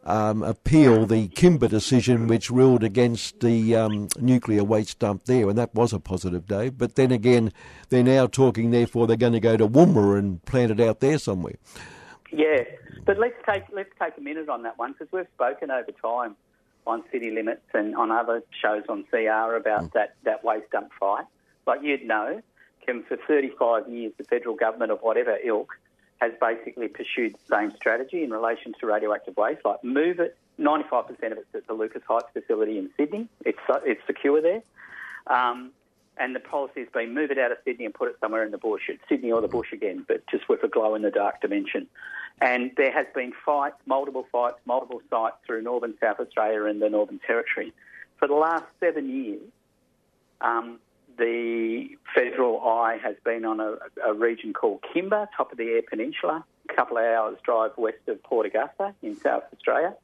um, appeal the Kimba decision, which ruled against the um, nuclear waste dump there, and that was a positive day. But then again, they're now talking, therefore, they're going to go to Woomera and plant it out there somewhere. Yeah, but let's take let's take a minute on that one because we've spoken over time on City Limits and on other shows on CR about mm. that, that waste dump fight. Like you'd know, Kim, for 35 years, the federal government of whatever ilk has basically pursued the same strategy in relation to radioactive waste, like move it. 95% of it's at the Lucas Heights facility in Sydney. It's it's secure there, um, and the policy has been move it out of Sydney and put it somewhere in the bush, at Sydney or the bush again, but just with a glow in the dark dimension. And there has been fights, multiple fights, multiple sites through northern South Australia and the Northern Territory for the last seven years. Um, the federal eye has been on a, a, region called Kimba, top of the Eyre Peninsula, a couple of hours drive west of Port Augusta in South Australia.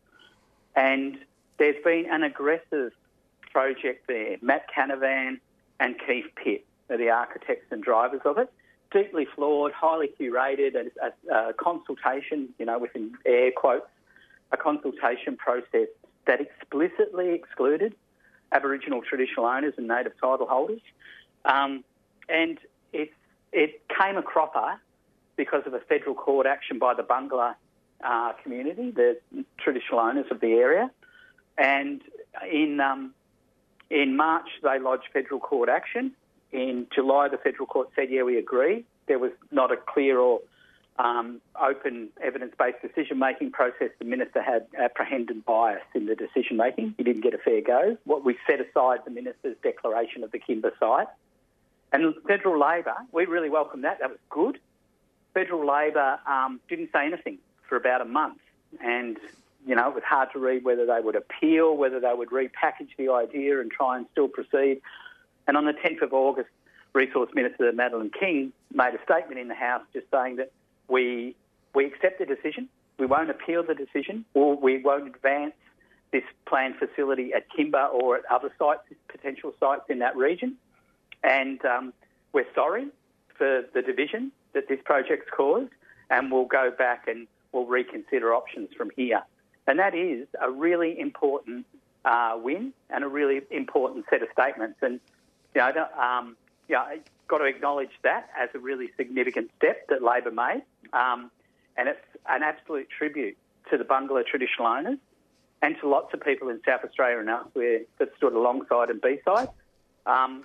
And there's been an aggressive project there. Matt Canavan and Keith Pitt are the architects and drivers of it. Deeply flawed, highly curated, a, a, a consultation, you know, within air quotes, a consultation process that explicitly excluded Aboriginal traditional owners and native title holders. Um, and it, it came a cropper because of a federal court action by the Barngarla uh, community, the traditional owners of the area. And in, um, in March, they lodged federal court action. In July, the federal court said, yeah, we agree. There was not a clear or um, open evidence-based decision-making process, the minister had apprehended bias in the decision-making. He didn't get a fair go. What we set aside the minister's declaration of the Kimba site, and federal Labor, we really welcomed that. That was good. Federal Labor um, didn't say anything for about a month, and you know it was hard to read whether they would appeal, whether they would repackage the idea and try and still proceed. And on the 10th of August, Resource Minister Madeleine King made a statement in the House just saying that we, we accept the decision. We won't appeal the decision, or we won't advance this planned facility at Kimba or at other sites, potential sites in that region. And um, we're sorry for the division that this project's caused, and we'll go back and we'll reconsider options from here. And that is a really important uh, win and a really important set of statements. And you know, um, yeah, got to acknowledge that as a really significant step that Labor made. Um, and it's an absolute tribute to the Barngarla traditional owners and to lots of people in South Australia and elsewhere that stood alongside and beside. Um,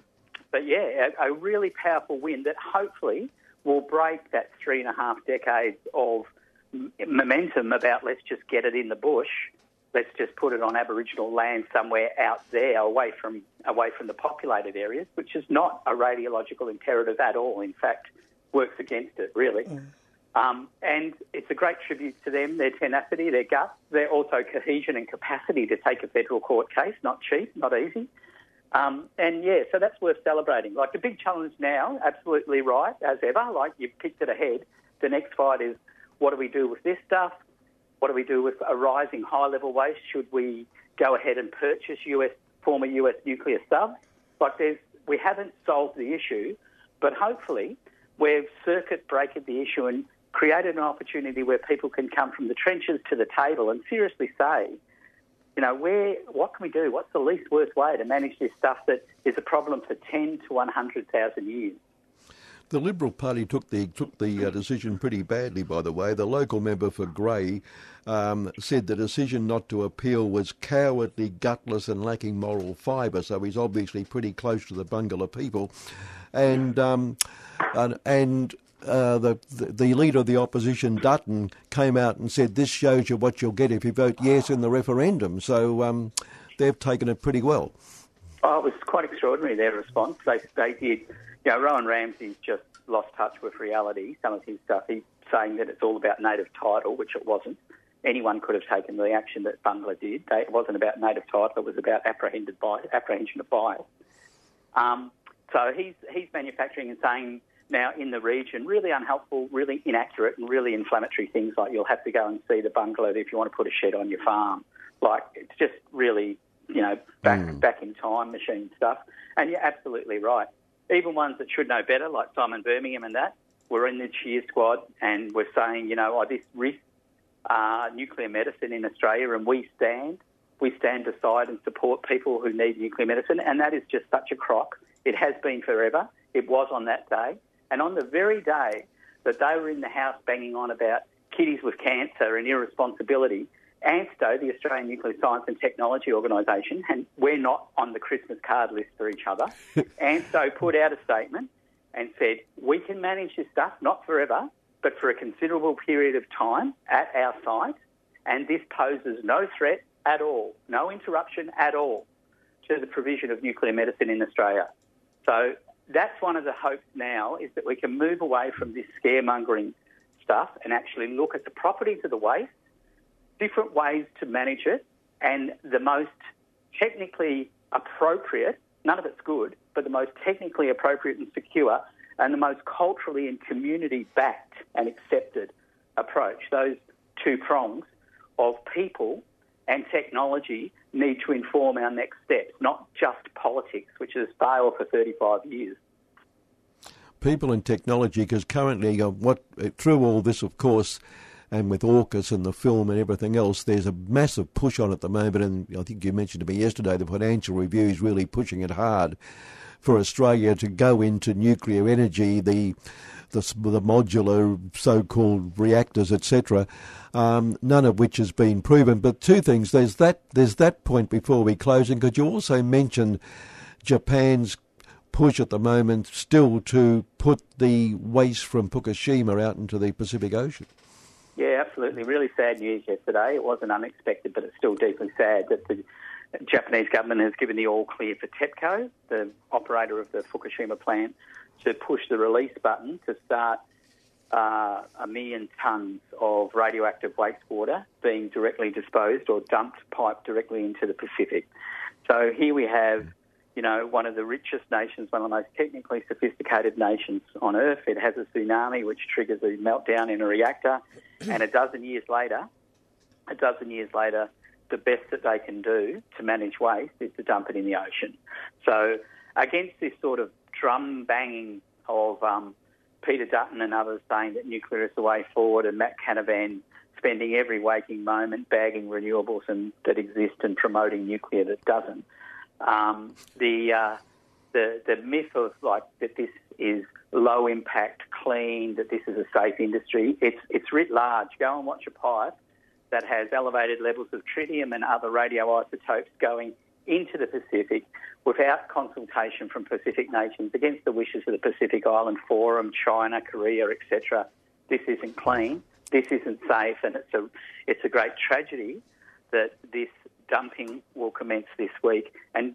but yeah, a, a, really powerful win that hopefully will break that three and a half decades of momentum about let's just get it in the bush, let's just put it on Aboriginal land somewhere out there, away from away from the populated areas, which is not a radiological imperative at all. In fact, works against it really. Mm. Um, and it's a great tribute to them, their tenacity, their guts, their also cohesion and capacity to take a federal court case. Not cheap, not easy. Um, and yeah, so that's worth celebrating. Like the big challenge now, absolutely right, as ever, like you've picked it ahead. The next fight is what do we do with this stuff? What do we do with a rising high level waste? Should we go ahead and purchase US former US nuclear subs? Like there's, we haven't solved the issue, but hopefully we've circuit breakered the issue and created an opportunity where people can come from the trenches to the table and seriously say, you know, where, what can we do? What's the least worst way to manage this stuff that is a problem for 10 to 100,000 years? The Liberal Party took the took the uh, decision pretty badly, by the way. The local member for Grey um, said the decision not to appeal was cowardly, gutless, and lacking moral fibre. So he's obviously pretty close to the Barngarla people, and um, and, and uh, the, the leader of the opposition, Dutton, came out and said, "This shows you what you'll get if you vote yes in the referendum." So um, they've taken it pretty well. Oh, it was quite extraordinary their response. They they did. You know, Rowan Ramsey's just lost touch with reality. Some of his stuff, he's saying that it's all about native title, which it wasn't. Anyone could have taken the action that Barngarla did. They, it wasn't about native title. It was about apprehended bias, apprehension of bias. Um, so he's he's manufacturing and saying now in the region really unhelpful, really inaccurate, and really inflammatory things like you'll have to go and see the Barngarla if you want to put a shed on your farm. Like it's just really you know back back in time machine stuff. And you're absolutely right. Even ones that should know better, like Simon Birmingham and that, were in the cheer squad and we're saying, you know, oh, this risks uh, nuclear medicine in Australia, and we stand. We stand aside and support people who need nuclear medicine, and that is just such a crock. It has been forever. It was on that day. And on the very day that they were in the House banging on about kiddies with cancer and irresponsibility, ANSTO, the Australian Nuclear Science and Technology Organisation, and we're not on the Christmas card list for each other, ANSTO put out a statement and said, we can manage this stuff, not forever, but for a considerable period of time at our site, and this poses no threat at all, no interruption at all to the provision of nuclear medicine in Australia. So that's one of the hopes now is that we can move away from this scaremongering stuff and actually look at the properties of the waste, different ways to manage it, and the most technically appropriate, none of it's good, but the most technically appropriate and secure and the most culturally and community backed and accepted approach. Those two prongs of people and technology need to inform our next steps, not just politics, which has failed for 35 years. People and technology, because currently, uh, what through all this, of course, and with AUKUS and the film and everything else, there's a massive push on at the moment. And I think you mentioned to me yesterday the Financial Review is really pushing it hard for Australia to go into nuclear energy, the the, the modular so-called reactors, etc. Um, none of which has been proven. But two things: there's that there's that point before we close, and could you also mention Japan's push at the moment still to put the waste from Fukushima out into the Pacific Ocean? Yeah, absolutely. Really sad news yesterday. It wasn't unexpected, but it's still deeply sad that the Japanese government has given the all clear for TEPCO, the operator of the Fukushima plant, to push the release button to start uh, a million tonnes of radioactive wastewater being directly disposed or dumped, piped directly into the Pacific. So here we have, you know, one of the richest nations, one of the most technically sophisticated nations on Earth. It has a tsunami which triggers a meltdown in a reactor, and a dozen years later, a dozen years later, the best that they can do to manage waste is to dump it in the ocean. So against this sort of drum banging of um, Peter Dutton and others saying that nuclear is the way forward, and Matt Canavan spending every waking moment bagging renewables and that exist and promoting nuclear that doesn't. Um, the uh, the the myth of like that this is low impact, clean, that this is a safe industry. It's it's writ large. Go and watch a pipe that has elevated levels of tritium and other radioisotopes going into the Pacific without consultation from Pacific nations against the wishes of the Pacific Island Forum, China, Korea, etc. This isn't clean. This isn't safe, and it's a it's a great tragedy that this dumping will commence this week. And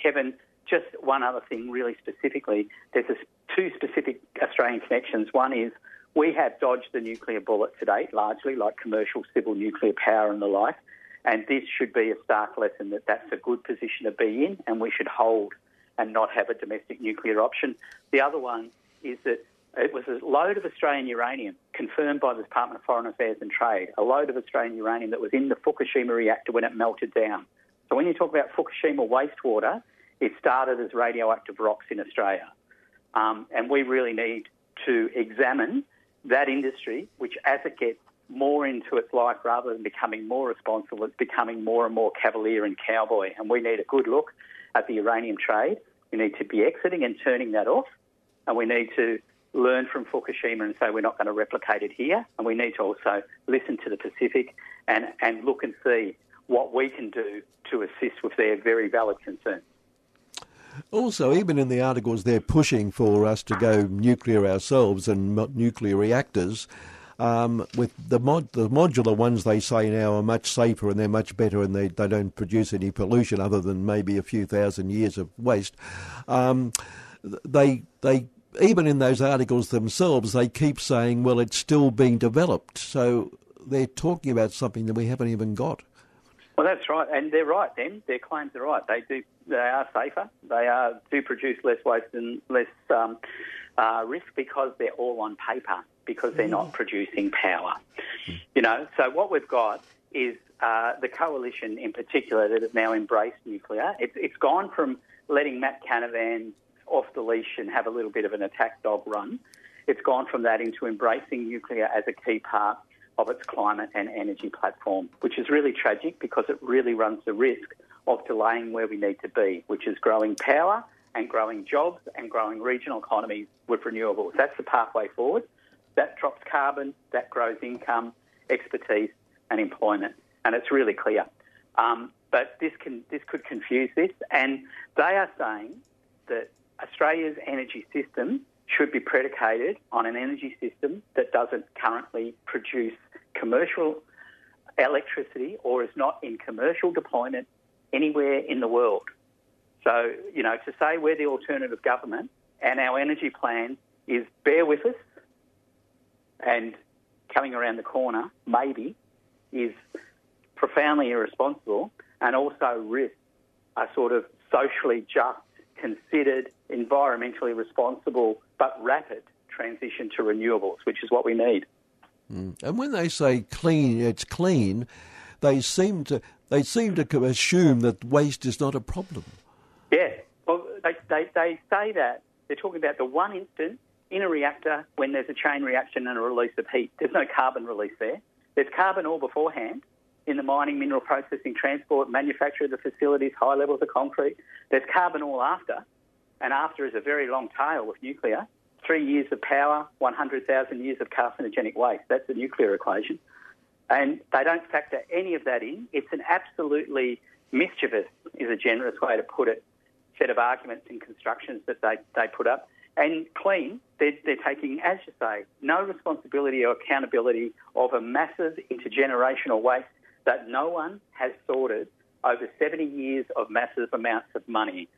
Kevin, just one other thing, really specifically, there's two specific Australian connections. One is we have dodged the nuclear bullet to date, largely like commercial civil nuclear power and the like. And this should be a stark lesson that that's a good position to be in, and we should hold and not have a domestic nuclear option. The other one is that it was a load of Australian uranium confirmed by the Department of Foreign Affairs and Trade, a load of Australian uranium that was in the Fukushima reactor when it melted down. So when you talk about Fukushima wastewater, it started as radioactive rocks in Australia. Um, and we really need to examine that industry, which as it gets more into its life rather than becoming more responsible, it's becoming more and more cavalier and cowboy. And we need a good look at the uranium trade. We need to be exiting and turning that off. And we need to learn from Fukushima and say we're not going to replicate it here. And we need to also listen to the Pacific and, and look and see what we can do to assist with their very valid concerns. Also, even in the articles, they're pushing for us to go nuclear ourselves and nuclear reactors. Um, with the mod, the modular ones, they say now are much safer and they're much better, and they, they don't produce any pollution other than maybe a few thousand years of waste. Um, they they even in those articles themselves, they keep saying, well, it's still being developed. So they're talking about something that we haven't even got. Well, that's right, and they're right. Then their claims are right. They do. They are safer. They are do produce less waste and less um, uh, risk because they're all on paper because they're not producing power. You know. So what we've got is uh, the coalition in particular that has now embraced nuclear. It's, it's gone from letting Matt Canavan off the leash and have a little bit of an attack dog run. It's gone from that into embracing nuclear as a key part of its climate and energy platform, which is really tragic because it really runs the risk of delaying where we need to be, which is growing power and growing jobs and growing regional economies with renewables. That's the pathway forward. That drops carbon, that grows income, expertise, and employment, and it's really clear. Um, but this can this could confuse this, and they are saying that Australia's energy system should be predicated on an energy system that doesn't currently produce commercial electricity or is not in commercial deployment anywhere in the world. So, you know, to say we're the alternative government and our energy plan is bear with us and coming around the corner, maybe, is profoundly irresponsible and also risks a sort of socially just, considered, environmentally responsible, but rapid transition to renewables, which is what we need. Mm. And when they say clean, it's clean, they seem to they seem to assume that waste is not a problem. Yeah, well, they, they, they say that they're talking about the one instant in a reactor when there's a chain reaction and a release of heat. There's no carbon release there. There's carbon all beforehand in the mining, mineral processing, transport, manufacture of the facilities, high levels of concrete. There's carbon all after, and after is a very long tail with nuclear. Three years of power, 100,000 years of carcinogenic waste. That's the nuclear equation. And they don't factor any of that in. It's an absolutely mischievous, is a generous way to put it, set of arguments and constructions that they, they put up. And clean, they're, they're taking, as you say, no responsibility or accountability of a massive intergenerational waste that no one has sorted over 70 years of massive amounts of money.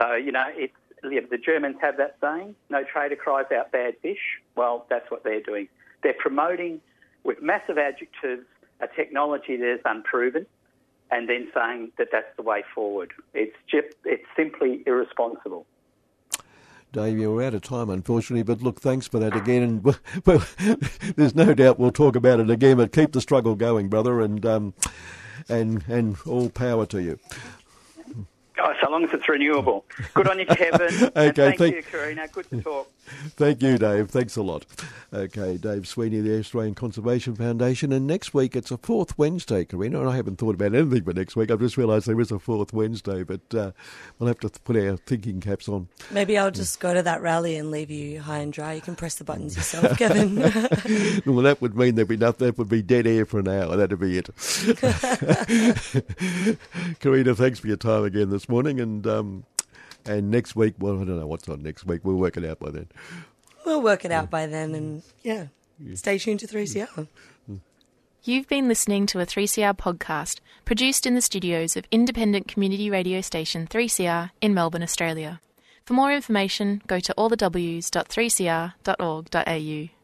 So, you know, it's, the Germans have that saying, no trader cries out bad fish. Well, that's what they're doing. They're promoting with massive adjectives a technology that is unproven and then saying that that's the way forward. It's just, it's simply irresponsible. Dave, you're out of time, unfortunately, but look, thanks for that again. And well, there's no doubt we'll talk about it again. But keep the struggle going, brother, and um, and and all power to you. Oh, so long as it's renewable. Good on you, Kevin. okay, thank, thank you, Karina. Good to talk. Thank you, Dave. Thanks a lot. Okay, Dave Sweeney, the Australian Conservation Foundation. And next week it's a fourth Wednesday, Karina. And I haven't thought about anything for next week. I've just realised there is a fourth Wednesday, but uh, we'll have to put our thinking caps on. Maybe I'll just go to that rally and leave you high and dry. You can press the buttons yourself, Kevin. well, that would mean there'd be nothing. That would be dead air for an hour. That'd be it. Karina, thanks for your time again this morning. And um, and next week, well, I don't know what's on next week. We'll work it out by then. We'll work it out by then, and yeah, stay tuned to 3CR. You've been listening to a 3CR podcast produced in the studios of independent community radio station 3CR in Melbourne, Australia. For more information, go to allthews.3cr.org.au.